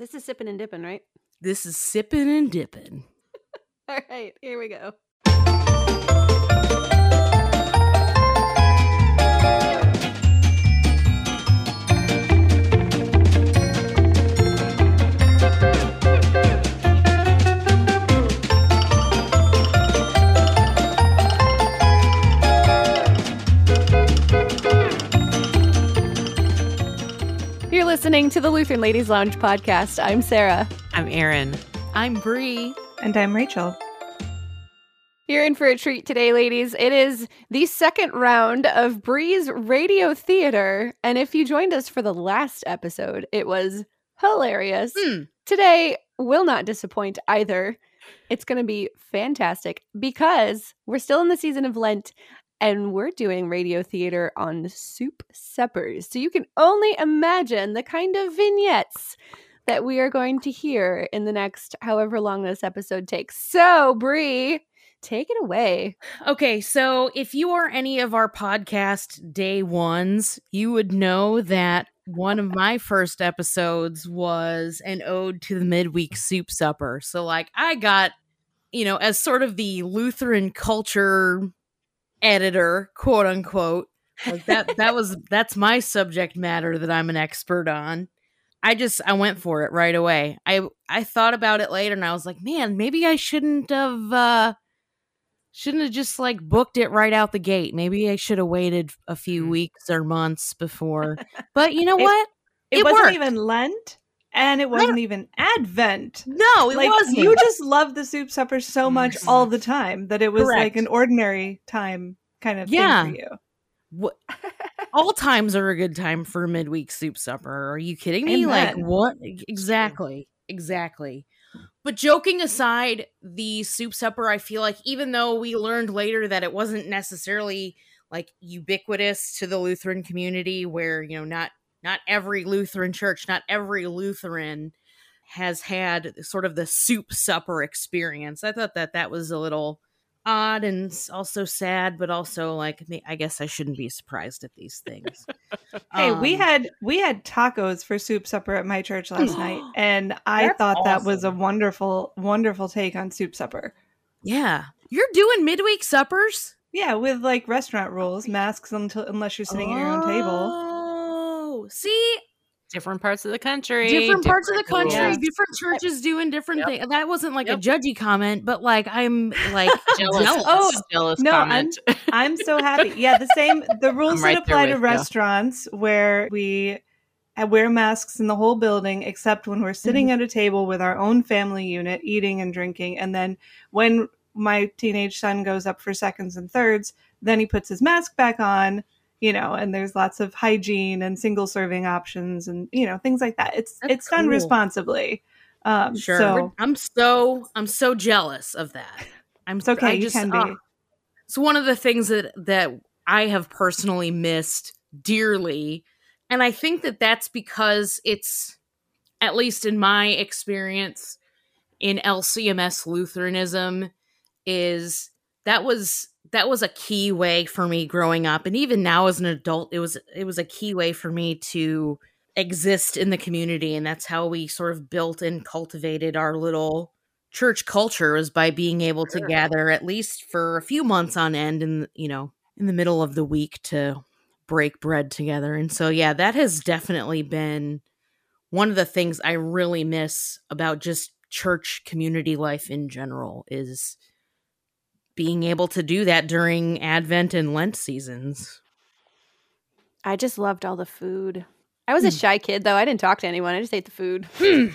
This is sipping and dipping, right? This is sipping and dipping. All right, here we go. Listening to the Lutheran Ladies Lounge podcast. I'm Sarah. I'm Erin. I'm Bri. And I'm Rachel. You're in for a treat today, ladies. It is the second round of Bri's Radio Theater. And if you joined us for the last episode, it was hilarious. Hmm. Today will not disappoint either. It's going to be fantastic because we're still in the season of Lent and we're doing radio theater on soup suppers. So you can only imagine the kind of vignettes that we are going to hear in the next however long this episode takes. So, Bri, take it away. Okay, so if you are any of our podcast day ones, you would know that one of my first episodes was an ode to the midweek soup supper. So, like, I got, you know, as sort of the Lutheran culture editor, quote unquote, like that, that was, that's my subject matter that I'm an expert on. I just I went for it right away. I I thought about it later and I was like, man, maybe I shouldn't have uh shouldn't have just like booked it right out the gate. Maybe I should have waited a few weeks or months before. But you know It- what? It, It wasn't worked. even Lent and it wasn't even Advent. No, it like wasn't. you just loved the soup supper so much Mhm. all the time that it was like an ordinary time kind of Yeah. thing for you. What- all times are a good time for a midweek soup supper. Are you kidding me? Like what? Exactly. Exactly. But joking aside, the soup supper, I feel like even though we learned later that it wasn't necessarily like ubiquitous to the Lutheran community where, you know, not not every Lutheran church, not every Lutheran has had sort of the soup supper experience. I thought that that was a little odd and also sad, but also like I guess I shouldn't be surprised at these things. Hey, we Um, had we had tacos for soup supper at my church last night, and I thought that was a wonderful, wonderful take on soup supper. yeah. You're doing midweek suppers Yeah, with like restaurant rules, masks until unless you're sitting at your own table. Oh, see, Different parts of the country. different parts of the country, rules. different churches doing different Yep. things. That wasn't like Yep. a judgy comment, but like I'm like Jealous. jealous. Oh, jealous no, I'm- I'm so happy. Yeah, the same. The rules right that apply to with ya. restaurants where we uh, wear masks in the whole building, except when we're sitting Mm-hmm. at a table with our own family unit, eating and drinking, and then when my teenage son goes up for seconds and thirds, then he puts his mask back on. You know, and there's lots of hygiene and single serving options, and you know things like that. It's That's it's done responsibly. Um, Sure. So I'm so I'm so jealous of that. I'm it's okay. I you just- can be. ah. it's one of the things that that I have personally missed dearly, and I think that that's because it's at least in my experience in LCMS Lutheranism is that was that was a key way for me growing up and even now as an adult it was it was a key way for me to exist in the community and that's how we sort of built and cultivated our little church culture was by being able to gather at least for a few months on end and you know in the middle of the week to break bread together and so yeah that has definitely been one of the things i really miss about just church community life in general is being able to do that during advent and lent seasons I just loved all the food. I was a Hmm. shy kid, though. I didn't talk to anyone. I just ate the food.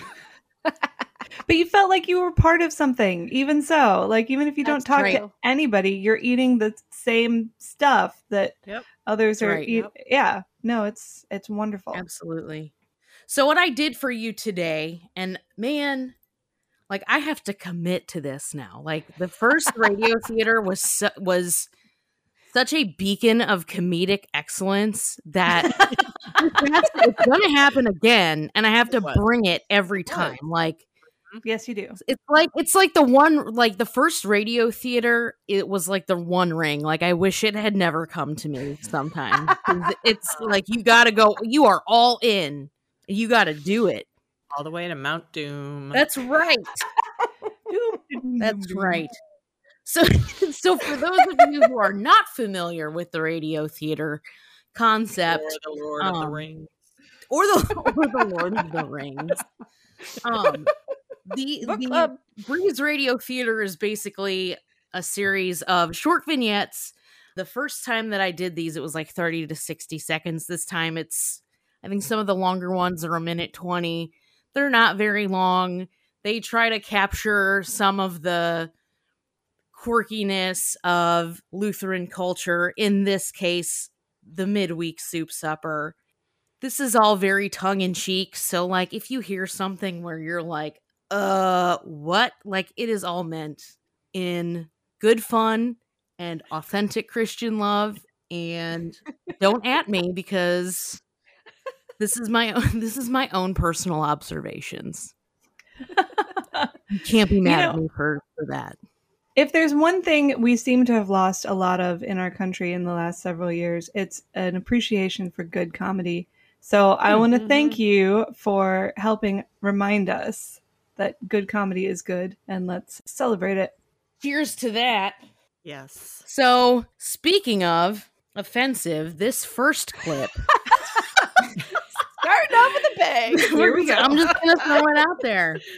But you felt like you were part of something, even so. Like even if you don't talk true. to anybody, you're eating the same stuff that Yep. others That's are right. eat- Yep. Yeah. No, it's it's wonderful. Absolutely. So what I did for you today, and man, like I have to commit to this now. Like the first radio theater was su- was such a beacon of comedic excellence that that's, it's going to happen again, and I have to bring it every time. Like mm-hmm. Yes, you do. it's like it's like the one like the first radio theater it was like the one ring like i wish it had never come to me sometime it's like you gotta go you are all in you gotta do it All the way to Mount Doom. That's right. That's right. So, so for those of you who are not familiar with the radio theater concept, Or the Lord of the um, Rings. or the, or the Lord of the Rings, um, the Book the club. Bri's Radio Theater is basically a series of short vignettes. The first time that I did these, it was like 30 to 60 seconds. This time it's, I think some of the longer ones are a minute 20. They're not very long. They try to capture some of the quirkiness of Lutheran culture, in this case, the midweek soup supper. This is all very tongue in cheek. So, like, if you hear something where you're like, uh, what? Like, it is all meant in good fun and authentic Christian love. And don't at me because this is my own, this is my own personal observations. You can't be mad at know- me for, for that. If there's one thing we seem to have lost a lot of in our country in the last several years, it's an appreciation for good comedy. So I want to thank mm-hmm. you for helping remind us that good comedy is good and let's celebrate it. Cheers to that. Yes. So, speaking of offensive, this first clip. Starting off with a bang. Here we go. I'm just going to throw it out there.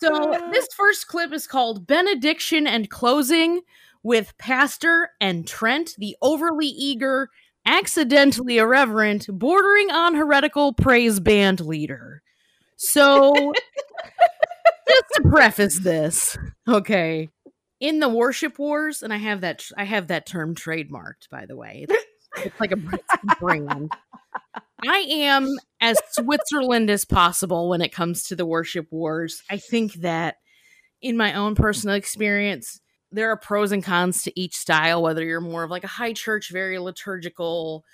So, uh. this first clip is called Benediction and Closing with Pastor and Trent, the overly eager, accidentally irreverent, bordering on heretical praise band leader. So, just to preface this, okay, in the worship wars, and I have that I have that term trademarked, by the way. It's, it's like a it's a brand. I am as Switzerland as possible when it comes to the worship wars. I think that in my own personal experience, there are pros and cons to each style, whether you're more of like a high church, very liturgical,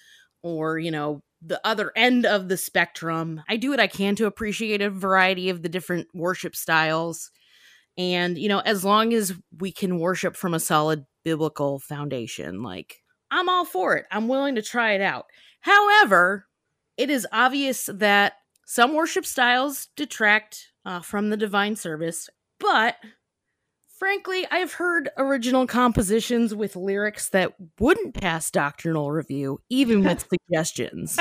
or, you know, the other end of the spectrum. I do what I can to appreciate a variety of the different worship styles. And, you know, as long as we can worship from a solid biblical foundation, like I'm all for it. I'm willing to try it out. However, it is obvious that some worship styles detract uh, from the divine service, but frankly, I've heard original compositions with lyrics that wouldn't pass doctrinal review, even with suggestions.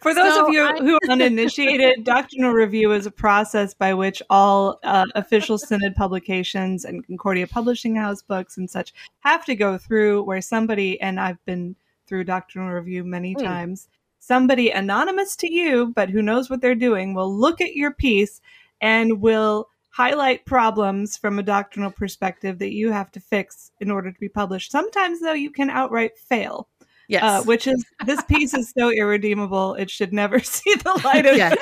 For those So of you I- who are uninitiated, doctrinal review is a process by which all uh, official synod publications and Concordia Publishing House books and such have to go through where somebody, and I've been through doctrinal review many Hmm. times, somebody anonymous to you, but who knows what they're doing, will look at your piece and will highlight problems from a doctrinal perspective that you have to fix in order to be published. Sometimes, though, you can outright fail Yes. uh, which is this piece is so irredeemable it should never see the light of day.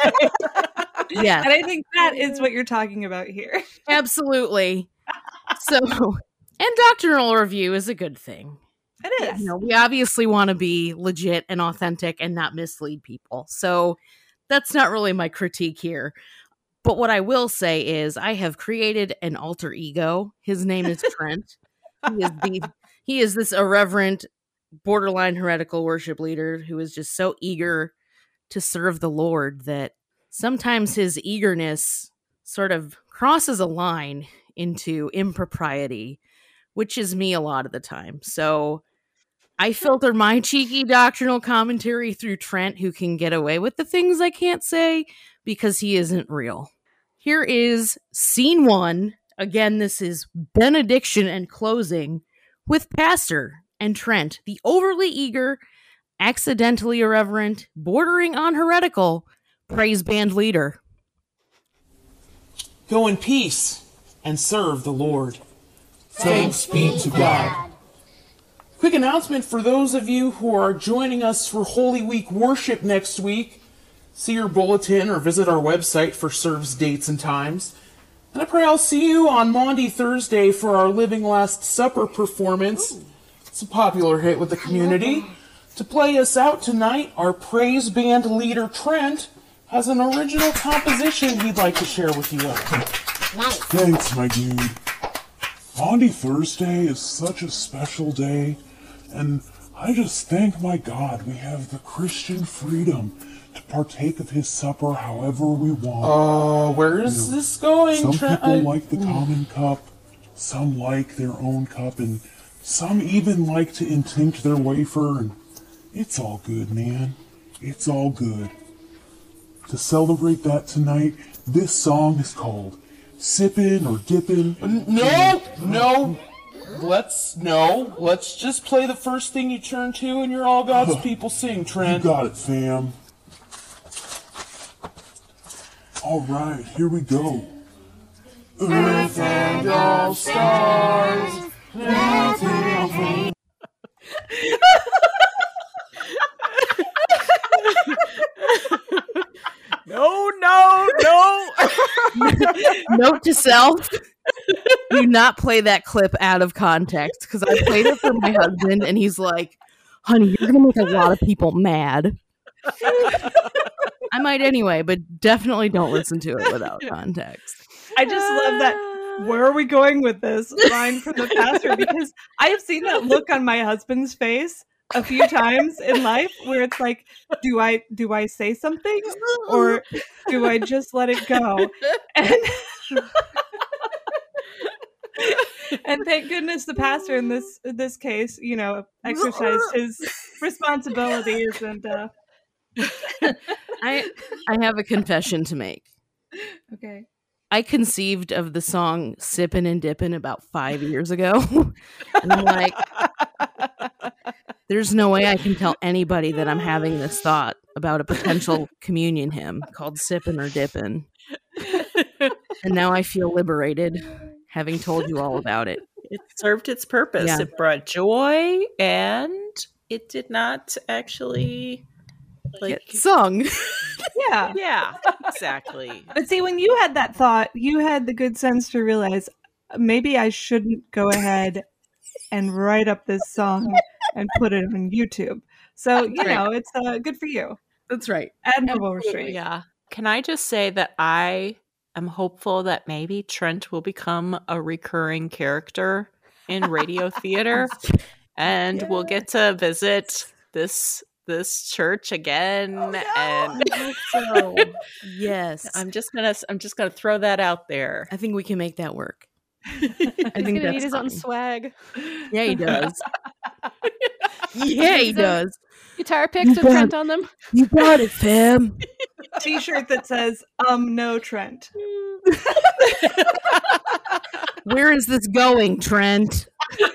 yeah, and I think that is what you're talking about here. Absolutely. So, and doctrinal review is a good thing. It you know, we obviously want to be legit and authentic and not mislead people. So that's not really my critique here. But what I will say is I have created an alter ego. His name is Trent. he is the he is this irreverent, borderline heretical worship leader who is just so eager to serve the Lord that sometimes his eagerness sort of crosses a line into impropriety, which is me a lot of the time. So I filter my cheeky doctrinal commentary through Trent, who can get away with the things I can't say because he isn't real. Here is scene one. Again, this is benediction and closing with Pastor and Trent, the overly eager, accidentally irreverent, bordering on heretical praise band leader. Go in peace and serve the Lord. Thanks be to God. Quick announcement for those of you who are joining us for Holy Week worship next week. See your bulletin or visit our website for service dates and times. And I pray I'll see you on Maundy Thursday for our Living Last Supper performance. It's a popular hit with the community. To play us out tonight, our praise band leader Trent has an original composition he'd like to share with you all. Thanks, my dude. Maundy Thursday is such a special day, and I just thank my God we have the Christian freedom to partake of his supper however we want. Uh, where is this going, Trevor? Some Trent? people I- like the common cup, some like their own cup, and some even like to intinct their wafer, and it's all good, man. It's all good. To celebrate that tonight, this song is called Sippin' or Dippin'. No, no. Let's no. Let's just play the first thing you turn to, and you're all God's people sing, You Trent. got it, fam. All right, here we go. Earth and all stars. No, no, no. Note to self: Do not play that clip out of context because I played it for my husband, and he's like, "Honey, you're gonna make a lot of people mad." I might anyway, but definitely don't listen to it without context. I just love that. Where are we going with this line from the pastor? Because I have seen that look on my husband's face a few times in life where it's like, do I do I say something or do I just let it go? And and thank goodness the pastor in this in this case, you know, exercised his responsibilities and uh I I have a confession to make. okay. I conceived of the song "Sippin' and Dippin'" about five years ago, and I'm like, "There's no way I can tell anybody that I'm having this thought about a potential communion hymn called "Sippin' or Dippin'," and now I feel liberated, having told you all about it. It served its purpose. Yeah. It brought joy and it did not actually like Get sung. Yeah. Yeah, exactly. But see, when you had that thought, you had the good sense to realize maybe I shouldn't go ahead and write up this song and put it on YouTube. So you Right. know, it's uh, good for you. That's right. Admirable restraint. Yeah. Can I just say that I am hopeful that maybe Trent will become a recurring character in radio theater and we'll get to visit this this church again oh, and So yes, I'm just going to I'm just going to throw that out there. I think we can make that work. I He's think gonna need his own swag. Yeah, he does. yeah, he does. Guitar picks with bet. Trent on them. You got it, fam. T-shirt that says "Um, no Trent." Where is this going, Trent?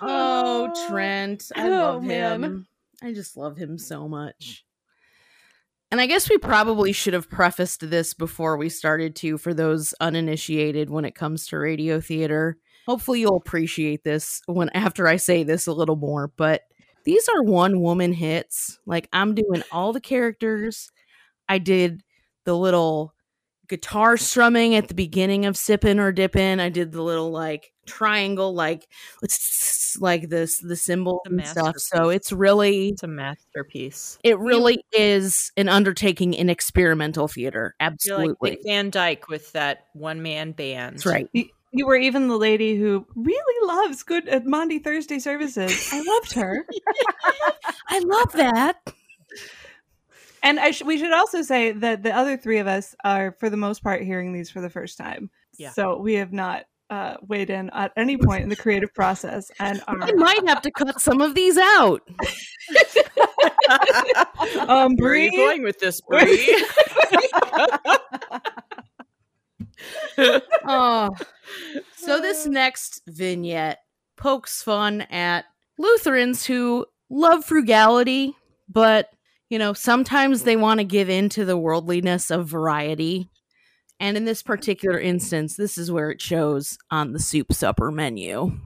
oh, Trent. I Oh, love man. him. I just love him so much. And I guess we probably should have prefaced this before we started to for those uninitiated when it comes to radio theater. Hopefully you'll appreciate this when after I say this a little more, but these are one woman hits. Like I'm doing all the characters. I did the little guitar strumming at the beginning of sipping or dipping. I did the little like triangle, like it's like this the symbol and stuff. So it's really It's a masterpiece. it really is an undertaking in experimental theater. Absolutely. like Van Dyke with that one man band. That's right. You, you were even the lady who really loves good at Maundy Thursday services. I loved her. I love that. And I sh- we should also say that the other three of us are, for the most part, hearing these for the first time. Yeah. So we have not uh, weighed in at any point in the creative process, and are I might have to cut some of these out. um, Where are you Bri, going with this, Bri? Oh. So this uh. next vignette pokes fun at Lutherans who love frugality, but you know, sometimes they want to give in to the worldliness of variety. And in this particular instance, this is where it shows on the soup supper menu.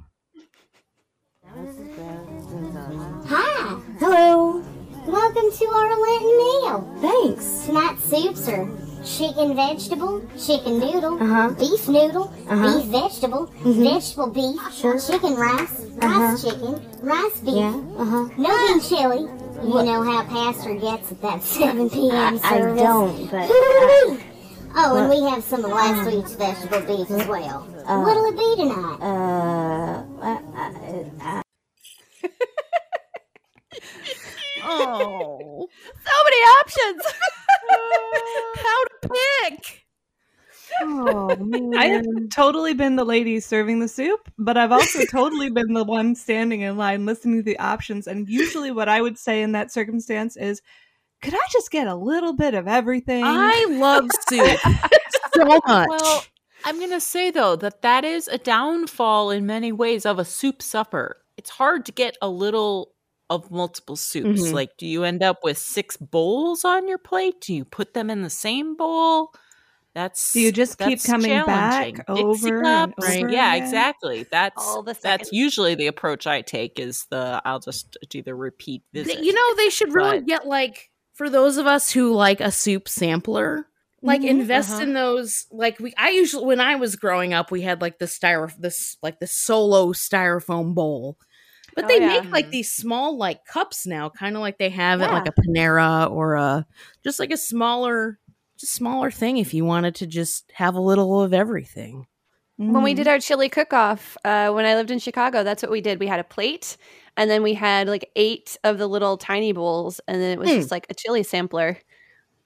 Hi. Hello. Welcome to our Lenten meal. Thanks. Tonight's soups are chicken vegetable, chicken noodle, uh-huh. beef noodle, beef vegetable, vegetable beef, chicken rice, rice chicken, rice beef, uh-huh. no bean chili. You know how Pastor gets at that 7 p.m. service. I don't, but. oh, and we have some of last week's vegetable beef as well. What'll it be tonight? uh, Oh, So many options. how to pick? oh man. I have totally been the lady serving the soup, but I've also totally been the one standing in line listening to the options. And usually, what I would say in that circumstance is, could I just get a little bit of everything? I love soup so much. Well, I'm going to say though that that is a downfall in many ways of a soup supper. It's hard to get a little of multiple soups. Mhm. Like, do you end up with six bowls on your plate? Do you put them in the same bowl? That's Do you just keep coming back over and over Yeah, again? exactly. That's that's usually the approach I take. Is the I'll just do the repeat visit. you know, they should really But- get like for those of us who like a soup sampler, like Mhm, invest uh-huh. in those. Like we, I usually when I was growing up, we had like the styro this like the solo styrofoam bowl. But Oh, they yeah. make like these small like cups now, kind of like they have at like a Panera or a just like a smaller, just smaller thing if you wanted to just have a little of everything. when we Mhm. did our chili cook off uh, when I lived in Chicago, that's what we did. We had a plate and then we had like eight of the little tiny bowls, and then it was Mm. just like a chili sampler.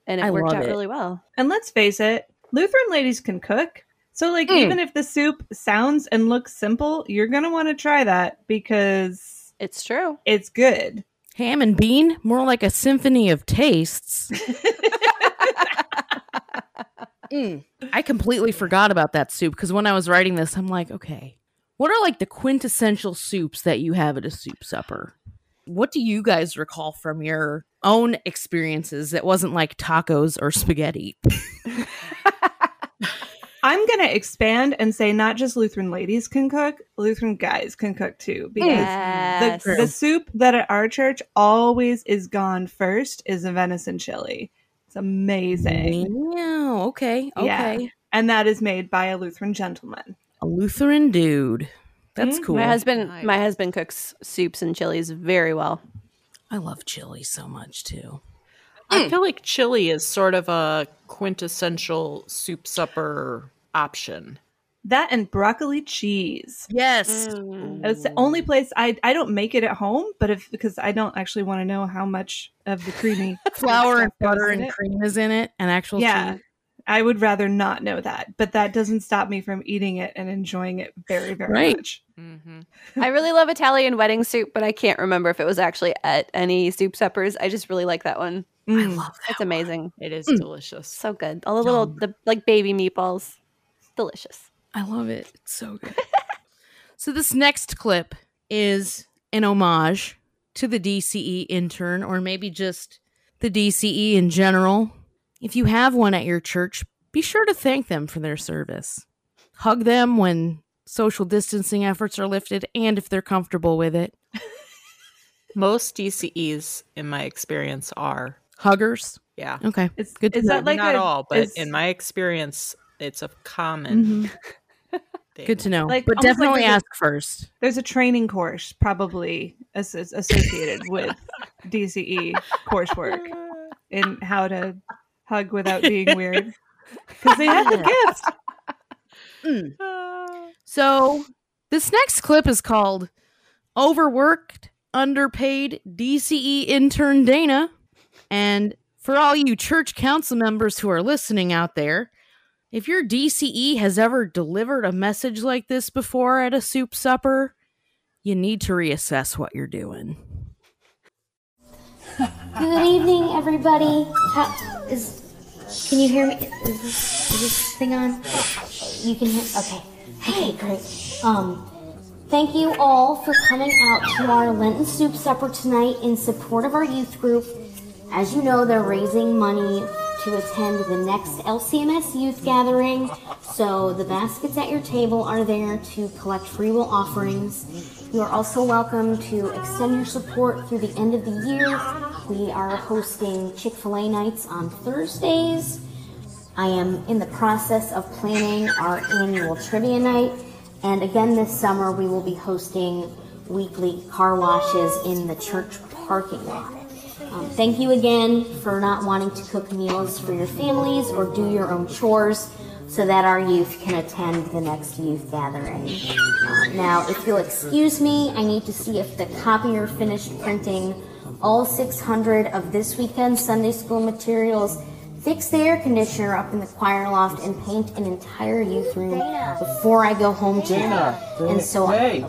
And it I worked out it. really well. And let's face it, Lutheran ladies can cook. So, like, Mm. even if the soup sounds and looks simple, you're going to want to try that because It's true. it's good. Ham and bean, more like a symphony of tastes. Mm. I completely forgot about that soup because when I was writing this, I'm like, okay, what are like the quintessential soups that you have at a soup supper? What do you guys recall from your own experiences that wasn't like tacos or spaghetti? I'm going to expand and say not just Lutheran ladies can cook, Lutheran guys can cook too. Because Yes. the, the soup that at our church always is gone first is a venison chili. It's amazing. Yeah, okay, Yeah. okay. And that is made by a Lutheran gentleman. A Lutheran dude. That's Mm, cool. My husband, my husband cooks soups and chilies very well. I love chili so much too. I feel like chili is sort of a quintessential soup supper option. That and broccoli cheese. Yes. It's the only place I I don't make it at home, but if because I don't actually want to know how much of the creamy Flour and butter and it. cream is in it, and actual Yeah. cheese. I would rather not know that, but that doesn't stop me from eating it and enjoying it very, very Right. much. Mm-hmm. I really love Italian wedding soup, but I can't remember if it was actually at any soup suppers. I just really like that one. I Mm. love that. It's amazing. It is Mm. delicious. So good. All the little the like baby meatballs. Delicious. I love it. It's so good. so this next clip is an homage to the DCE intern or maybe just the DCE in general. If you have one at your church, be sure to thank them for their service. Hug them when social distancing efforts are lifted and if they're comfortable with it. Most DCEs, in my experience, are Huggers. yeah. Okay. It's Good to is know. that like not a, all, but is- in my experience, it's a common Mhm. thing. Good to know. Like, but almost like definitely a- ask first. there's a training course probably as- as- associated with DCE coursework in how to hug without being weird because they have the gift. So, this next clip is called Overworked, Underpaid DCE Intern Dana. And for all you church council members who are listening out there, if your DCE has ever delivered a message like this before at a soup supper, you need to reassess what you're doing. Good evening, everybody. How, is can you hear me? Is this, is this thing on? You can hear. Okay. Okay, great. Um, thank you all for coming out to our Lenten soup supper tonight in support of our youth group. As you know, they're raising money to attend the next LCMS youth gathering. So the baskets at your table are there to collect free will offerings. You are also welcome to extend your support through the end of the year. We are hosting Chick fil A nights on Thursdays. I am in the process of planning our annual trivia night. And again, this summer, we will be hosting weekly car washes in the church parking lot. Um, thank you again for not wanting to cook meals for your families or do your own chores. so that our youth can attend the next youth gathering. Uh, now, if you'll excuse me, I need to see if the copier finished printing all 600 of this weekend's Sunday school materials, fix the air conditioner up in the choir loft, and paint an entire youth room before I go home tonight. And so, Hey.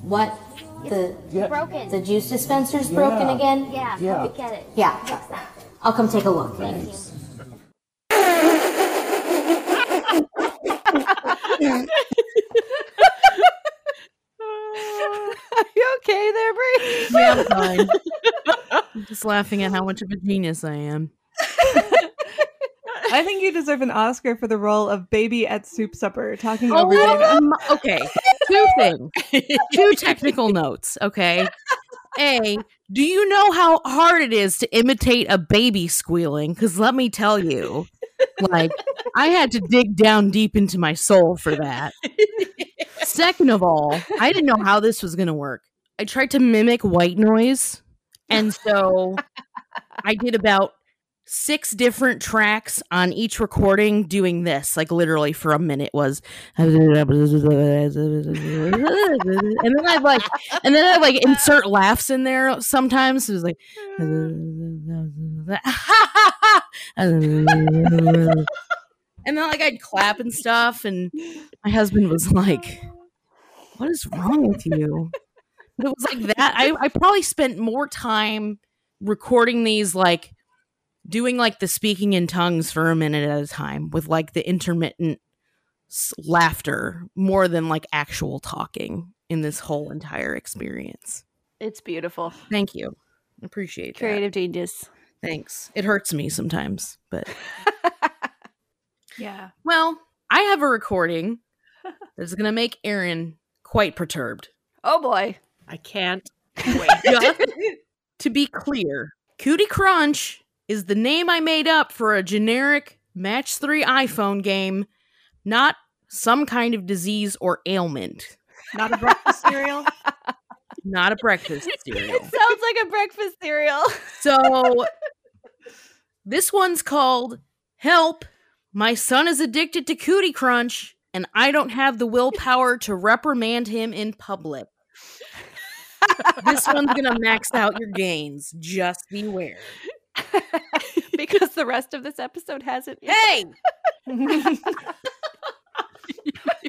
what? The Broken. the juice dispenser's broken again? yeah, Yeah. get it. Yeah. I'll come take a look. Are you okay there, Bri? Yeah, I'm fine. I'm just laughing at how much of a genius I am. I think you deserve an Oscar for the role of baby at soup supper, talking Oh, over um, okay. Two things. Two technical notes. Okay. A, do you know how hard it is to imitate a baby squealing? Because let me tell you, like, I had to dig down deep into my soul for that. Second of all, I didn't know how this was going to work. I tried to mimic white noise. And so I did about six different tracks on each recording doing this like literally for a minute was and then i like and then i like insert laughs in there sometimes. It was like and then like i'd clap and stuff and my husband was like what is wrong with you? It was like that. I, I probably spent more time recording these like doing like the speaking in tongues for a minute at a time with like the intermittent laughter more than like actual talking in this whole entire experience. It's beautiful. Thank you. Appreciate that. Creative genius. Thanks. It hurts me sometimes, but Yeah. well, I have a recording that's going to make Erin quite perturbed. Oh boy. I can't wait. To be clear, Cootie Crunch is the name I made up for a generic Match 3 iPhone game, not some kind of disease or ailment. Not a breakfast cereal. Not a breakfast cereal. Sounds like a breakfast cereal. So this one's called Help. My son is addicted to Cootie Crunch, and I don't have the willpower to reprimand him in public. this one's gonna max out your gains. Just beware. because the rest of this episode hasn't. yet. Hey!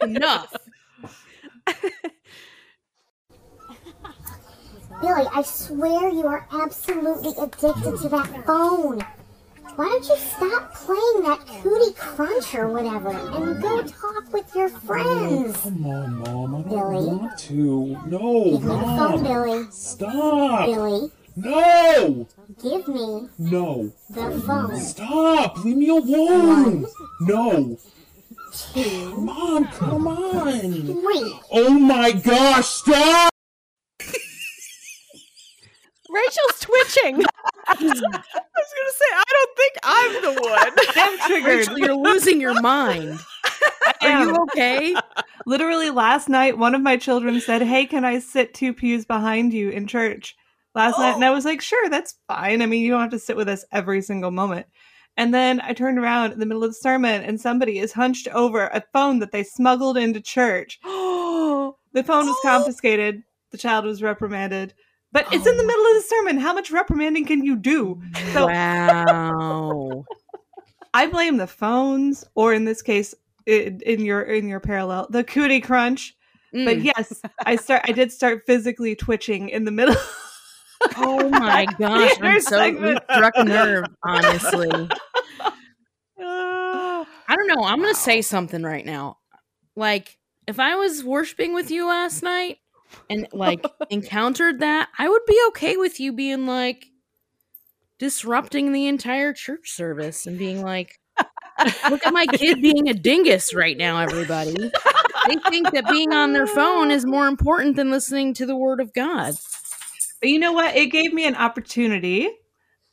Enough. Billy, I swear you are absolutely addicted to that phone. Why don't you stop playing that cootie crunch or whatever and go talk with your friends? Oh, come on, Mom. I don't Billy? want to. No, Give me the phone, Billy. Stop. Billy, No. Give me No. the phone. Stop. Leave me alone. One. No. Two, Mom, come on. three. Oh my gosh, stop. Rachel's twitching. I was gonna say I don't think I'm the one. I'm triggered. Rachel, you're losing your mind. Are you okay? Literally last night, one of my children said, "Hey, can I sit two pews behind you in church?" Last night, and I was like, "Sure, that's fine. I mean, you don't have to sit with us every single moment." And then I turned around in the middle of the sermon, and somebody is hunched over a phone that they smuggled into church. the phone was confiscated. The child was reprimanded. But it's in the middle of the sermon. How much reprimanding can you do? So Wow. I blame the phones, or in this case, in, in your in your parallel, the cootie crunch. But Mm. yes, I start. I did start physically twitching in the middle. Oh my gosh, I'm so struck a nerve, honestly. I don't know. I'm gonna say something right now. Like, if I was worshiping with you last night and like encountered that, I would be okay with you being like disrupting the entire church service and being like, look at my kid being a dingus right now, everybody. They think that being on their phone is more important than listening to the word of God. But you know what? It gave me an opportunity.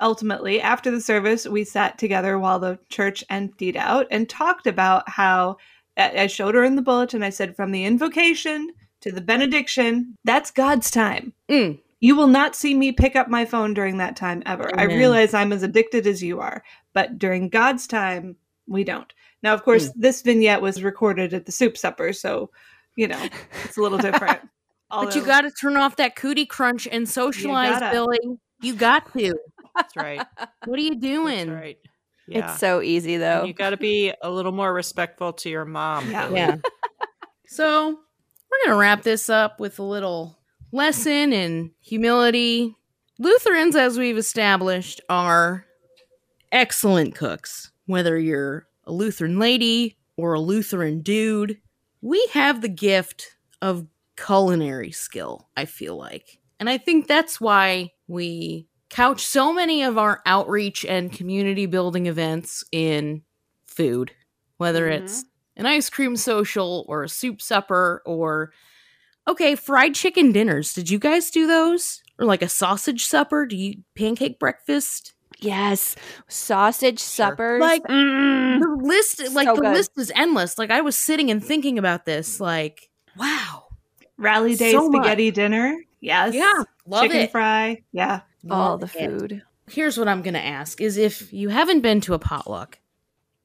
Ultimately, after the service, we sat together while the church emptied out and talked about how I showed her in the bulletin. I said, from the invocation to the benediction, that's God's time. Mm. You will not see me pick up my phone during that time ever. I realize I'm as addicted as you are, but during God's time, we don't. Now, of course, this vignette was recorded at the soup supper, so you know it's a little different. But you got to turn off that cootie crunch and socialize, gotta. Billy. You got to. That's right. What are you That's doing? right. Yeah. It's so easy though. And you got to be a little more respectful to your mom. Yeah. Billy. Yeah. so we're gonna wrap this up with a little lesson in humility. Lutherans, as we've established, are excellent cooks. Whether you're a Lutheran lady or a Lutheran dude, we have the gift of culinary skill, I feel like. And I think that's why we couch so many of our outreach and community building events in food, whether Mhm. it's an ice cream social or a soup supper or okay, fried chicken dinners. Did you guys do those? Or like a sausage supper? Do you pancake breakfast? yes, sausage suppers. Like, Mm. The list like So the good. list is endless. Like I was sitting and thinking about this like, wow. Rally Day So much. spaghetti dinner. Yes. Yeah, love Chicken it. fry. Yeah. all Love the it. food. here's what I'm going to ask is if you haven't been to a potluck,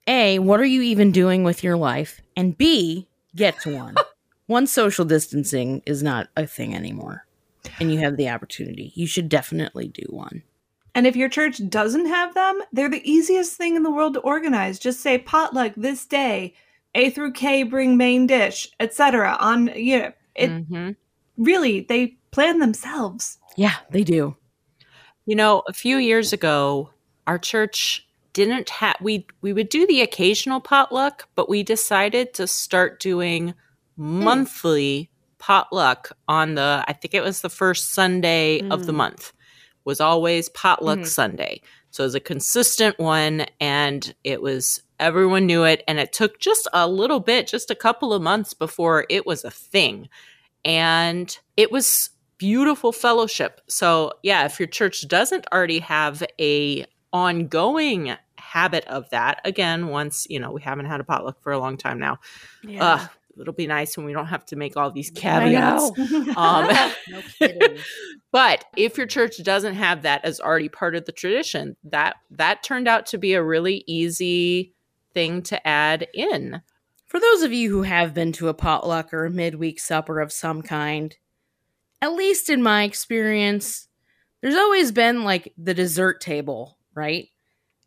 A, what are you even doing with your life? And B, get to one. one social distancing is not a thing anymore. And you have the opportunity. You should definitely do one. And if your church doesn't have them, they're the easiest thing in the world to organize. Just say potluck this day, A through K bring main dish, etc. On you know, it Mhm. really they plan themselves. Yeah, they do. You know, a few years ago, our church didn't have we we would do the occasional potluck, but we decided to start doing monthly potluck on the I think it was the first Sunday of the Mm. month. Was always potluck Mhm. Sunday. So it was a consistent one and it was everyone knew it and it took just a little bit, just a couple of months before it was a thing. And it was beautiful fellowship. So, yeah, if your church doesn't already have a ongoing habit of that, again, once, you know, we haven't had a potluck for a long time now. Uh, it'll be nice when we don't have to make all these caveats. Um, No but if your church doesn't have that as already part of the tradition, that that turned out to be a really easy thing to add in. For those of you who have been to a potluck or a midweek supper of some kind, at least in my experience, there's always been like the dessert table, right?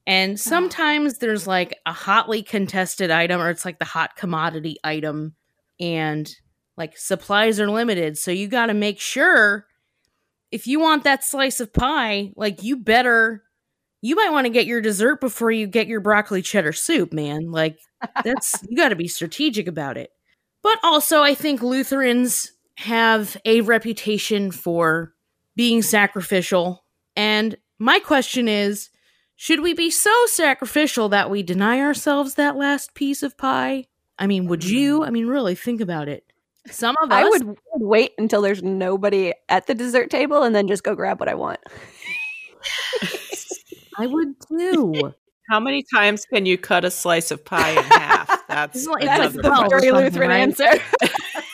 And ah. sometimes there's like a hotly contested item or it's like the hot commodity item and like supplies are limited. So you got to make sure if you want that slice of pie, like you better you might want to get your dessert before you get your broccoli cheddar soup, man. Like that's you got to be strategic about it. But also, I think Lutherans have a reputation for being sacrificial. And my question is should we be so sacrificial that we deny ourselves that last piece of pie? I mean, would you? Mm. I mean, really think about it. Some of us I would wait until there's nobody at the dessert table and then just go grab what I want. I would too. How many times can you cut a slice of pie in half? That's It's like- That is the Well, very Lutheran right? answer.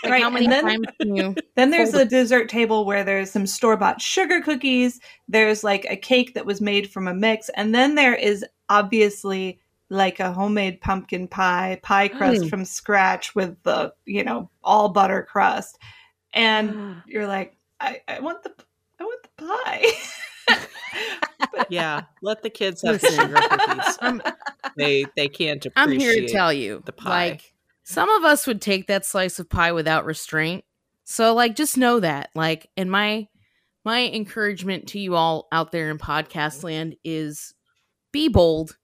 Like, Right, how many then- times can you? Then there's Hold a dessert table where there's some store bought sugar cookies. There's like a cake that was made from a mix. And then there is obviously like a homemade pumpkin pie, pie crust Mm. from scratch with the, you know, all butter crust. And you're like, I, I want the I want the pie. Yeah. Let the kids have Listen. sugar cookies. I'm, They they can't appreciate. I'm here to tell you, the pie. like some of us would take that slice of pie without restraint. So, like, just know that. Like, and my my encouragement to you all out there in podcast land is be bold,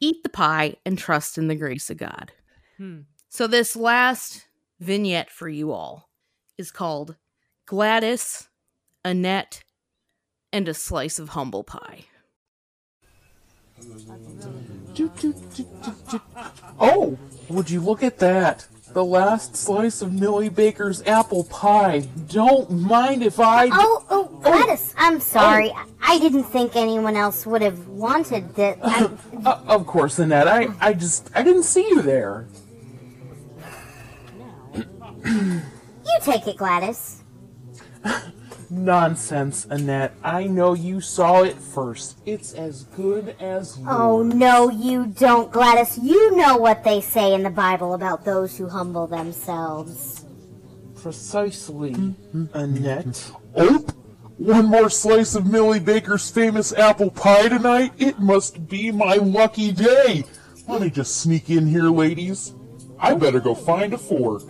eat the pie, and trust in the grace of God. Hmm. So, this last vignette for you all is called Gladys, Annette, and a slice of humble pie. Oh, would you look at that? The last slice of Millie Baker's apple pie. Don't mind if I. Oh, oh, Gladys, I'm sorry. I didn't think anyone else would have wanted that. I, Uh, of course, Annette. I, I just, I didn't see you there. you take it, Gladys. Nonsense, Annette. I know you saw it first. It's as good as oh, yours. Oh, no, you don't, Gladys. You know what they say in the Bible about those who humble themselves. Precisely, hmm? Hmm? Annette. Hmm, oh, one more slice of Millie Baker's famous apple pie tonight? It must be my lucky day. Let me just sneak in here, ladies. I better go find a fork.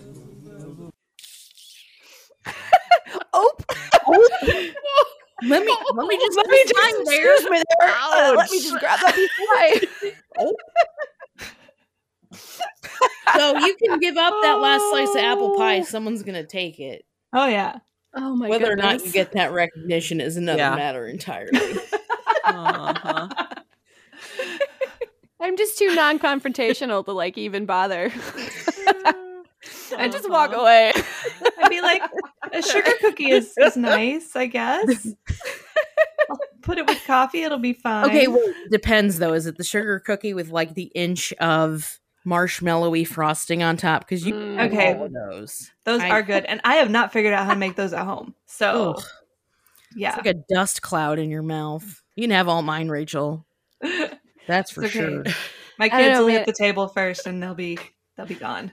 Let me let me just let me just there. excuse me there. Uh, let me just grab that piece of pie. So you can give up that last slice of apple pie. Someone's gonna take it. Oh yeah. Oh my Whether or not you get that recognition is another Yeah. matter entirely. Uh-huh. I'm just too non-confrontational to like even bother. I just walk away. I'd be like, a sugar cookie is, is nice, I guess. I'll put it with coffee, it'll be fine. okay, well, depends though. Is it the sugar cookie with like the inch of marshmallowy frosting on top? Because you Mm. Okay. those. those I- are good. And I have not figured out how to make those at home. So, Ugh. yeah. It's like a dust cloud in your mouth. You can have all mine, Rachel. That's for okay. sure. My kids know, will man. hit the table first and they'll be they'll be gone.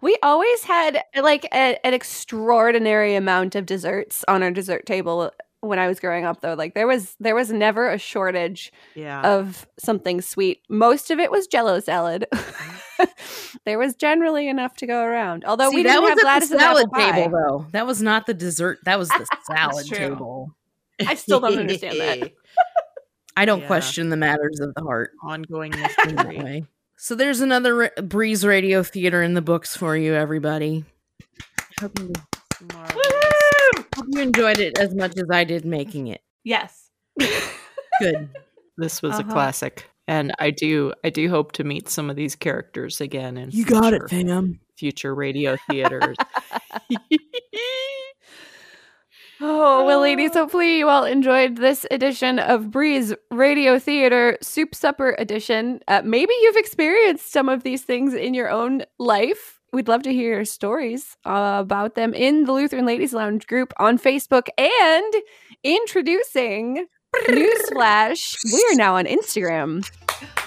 We always had like a, an extraordinary amount of desserts on our dessert table uh, when I was growing up though. Like there was there was never a shortage Yeah. of something sweet. Most of it was jello salad. Mm-hmm. there was generally enough to go around. Although See, we that didn't was have the salad table, though. That was not the dessert. That was the salad table. I still don't understand that. I don't Yeah. question the matters of the heart. Ongoing mystery. Way. So there's another Ra- Bri's Radio Theater in the books for you, everybody. Hope you, hope you enjoyed it as much as I did making it. Yes. Good. This was Uh-huh. a classic. And I do I do hope to meet some of these characters again And in future, fam. future radio theaters. Oh, well, ladies, hopefully you all enjoyed this edition of Bri's Radio Theater Soup Supper Edition. Uh, maybe you've experienced some of these things in your own life. We'd love to hear your stories uh, about them in the Lutheran Ladies Lounge group on Facebook. And introducing Newsflash, we are now on Instagram,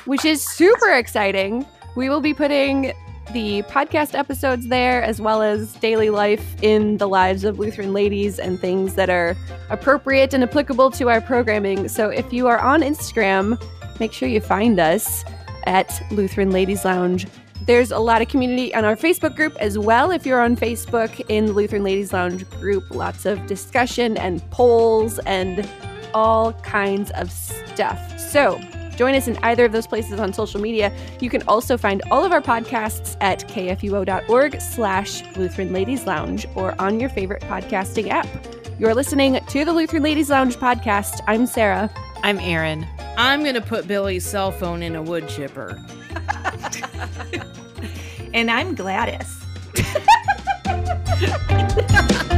which is super exciting. We will be putting the podcast episodes there, as well as daily life in the lives of Lutheran ladies and things that are appropriate and applicable to our programming. So if you are on Instagram, make sure you find us at Lutheran Ladies Lounge. There's a lot of community on our Facebook group as well. If you're on Facebook in the Lutheran Ladies Lounge group, lots of discussion and polls and all kinds of stuff. So, Join us in either of those places on social media. You can also find all of our podcasts at kfuo.org slash Lutheran Ladies Lounge or on your favorite podcasting app. You're listening to the Lutheran Ladies Lounge podcast. I'm Sarah. I'm Erin. I'm going to put Billy's cell phone in a wood chipper. And I'm Gladys.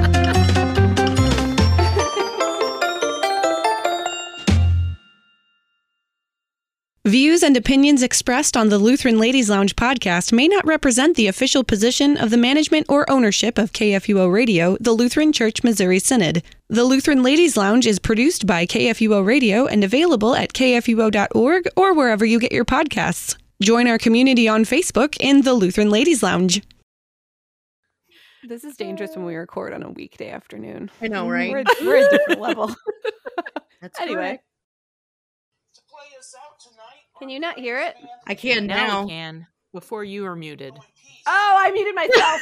Views and opinions expressed on the Lutheran Ladies Lounge podcast may not represent the official position of the management or ownership of KFUO Radio, the Lutheran Church Missouri Synod. The Lutheran Ladies Lounge is produced by KFUO Radio and available at kfuo.org or wherever you get your podcasts. Join our community on Facebook in the Lutheran Ladies Lounge. This is dangerous when we record on a weekday afternoon. I know, right? We're, we're a different level. That's anyway, correct. Can you not hear it? I can Now now. we can. Before you were muted. Oh, I muted myself.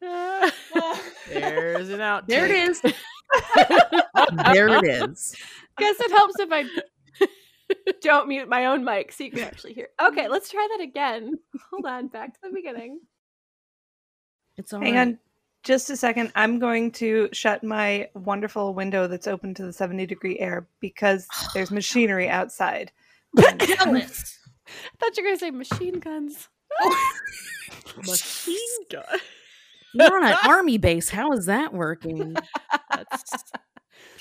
There's an out. There it is. there it is. Guess it helps if I don't mute my own mic so you can actually hear. Okay, let's try that again. Hold on, back to the beginning. It's all Hang right. on just a second. I'm going to shut my wonderful window that's open to the 70 degree air because there's machinery outside. Jealous. I thought you were gonna say machine guns. Machine gun. You're on an army base. How is that working? That's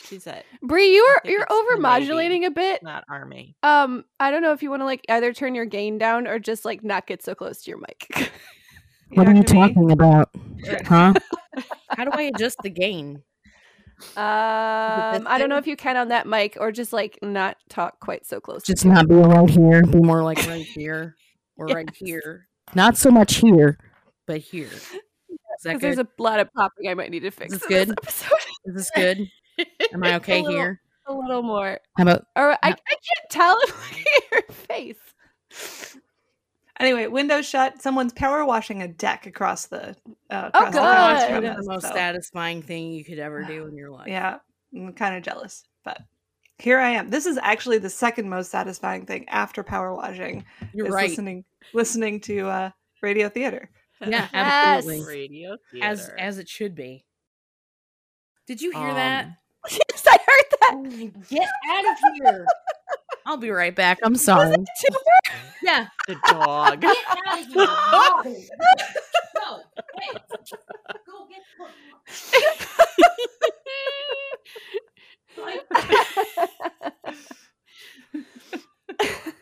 She's at Bri, You are you're over modulating a bit. not army. Um, I don't know if you want to like either turn your gain down or just like not get so close to your mic. What are you talking to me? Huh? How do I adjust the gain? um, I don't know if you can on that mic or just like not talk quite so close. Just not be right here. Be more like right here or right here. Not so much here, but here. because there's a lot of popping I might need to fix. this in this good? episode. Is this good? Am I okay little- here? a little more. How about Or I, I can't tell. I'm looking at your face. Anyway, windows shut. Someone's power washing a deck across the. Uh, Oh, across the house good. from the most so, satisfying thing you could ever do in your life? Yeah, I'm kind of jealous, but here I am. This is actually the second most satisfying thing after power washing. You're is right. listening listening to uh, radio theater. Yeah, Yes. absolutely. Radio As theater. as it should be. Did you hear that? Yes, I heard that. Oh get out of here. I'll be right back. I'm sorry. Yeah. the dog. Get out of here. No. Hey. Go get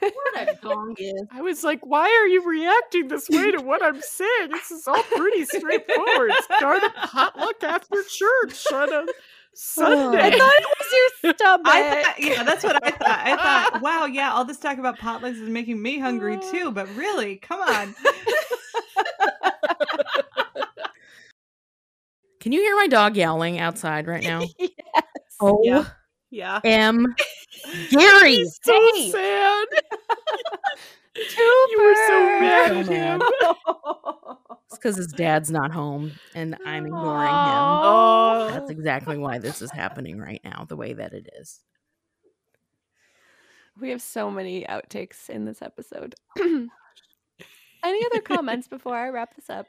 what a dong is. I was like, why are you reacting this way to what I'm saying? This is all pretty straightforward. Start a potluck after church on a Sunday. I thought it was your stomach. I thought, yeah, that's what I thought. I thought, wow, yeah, all this talk about potlucks is making me hungry too. But really, come on. Can you hear my dog yowling outside right now? yes. Oh, Yeah. yeah. M. Gary. He's so hey. sad. You were so mad at him. It's because his dad's not home and I'm ignoring him. Oh, That's exactly why this is happening right now, the way that it is. We have so many outtakes in this episode. Any other comments before I wrap this up?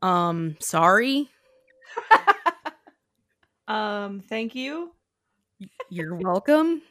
Um, sorry. Um, thank you. You're welcome.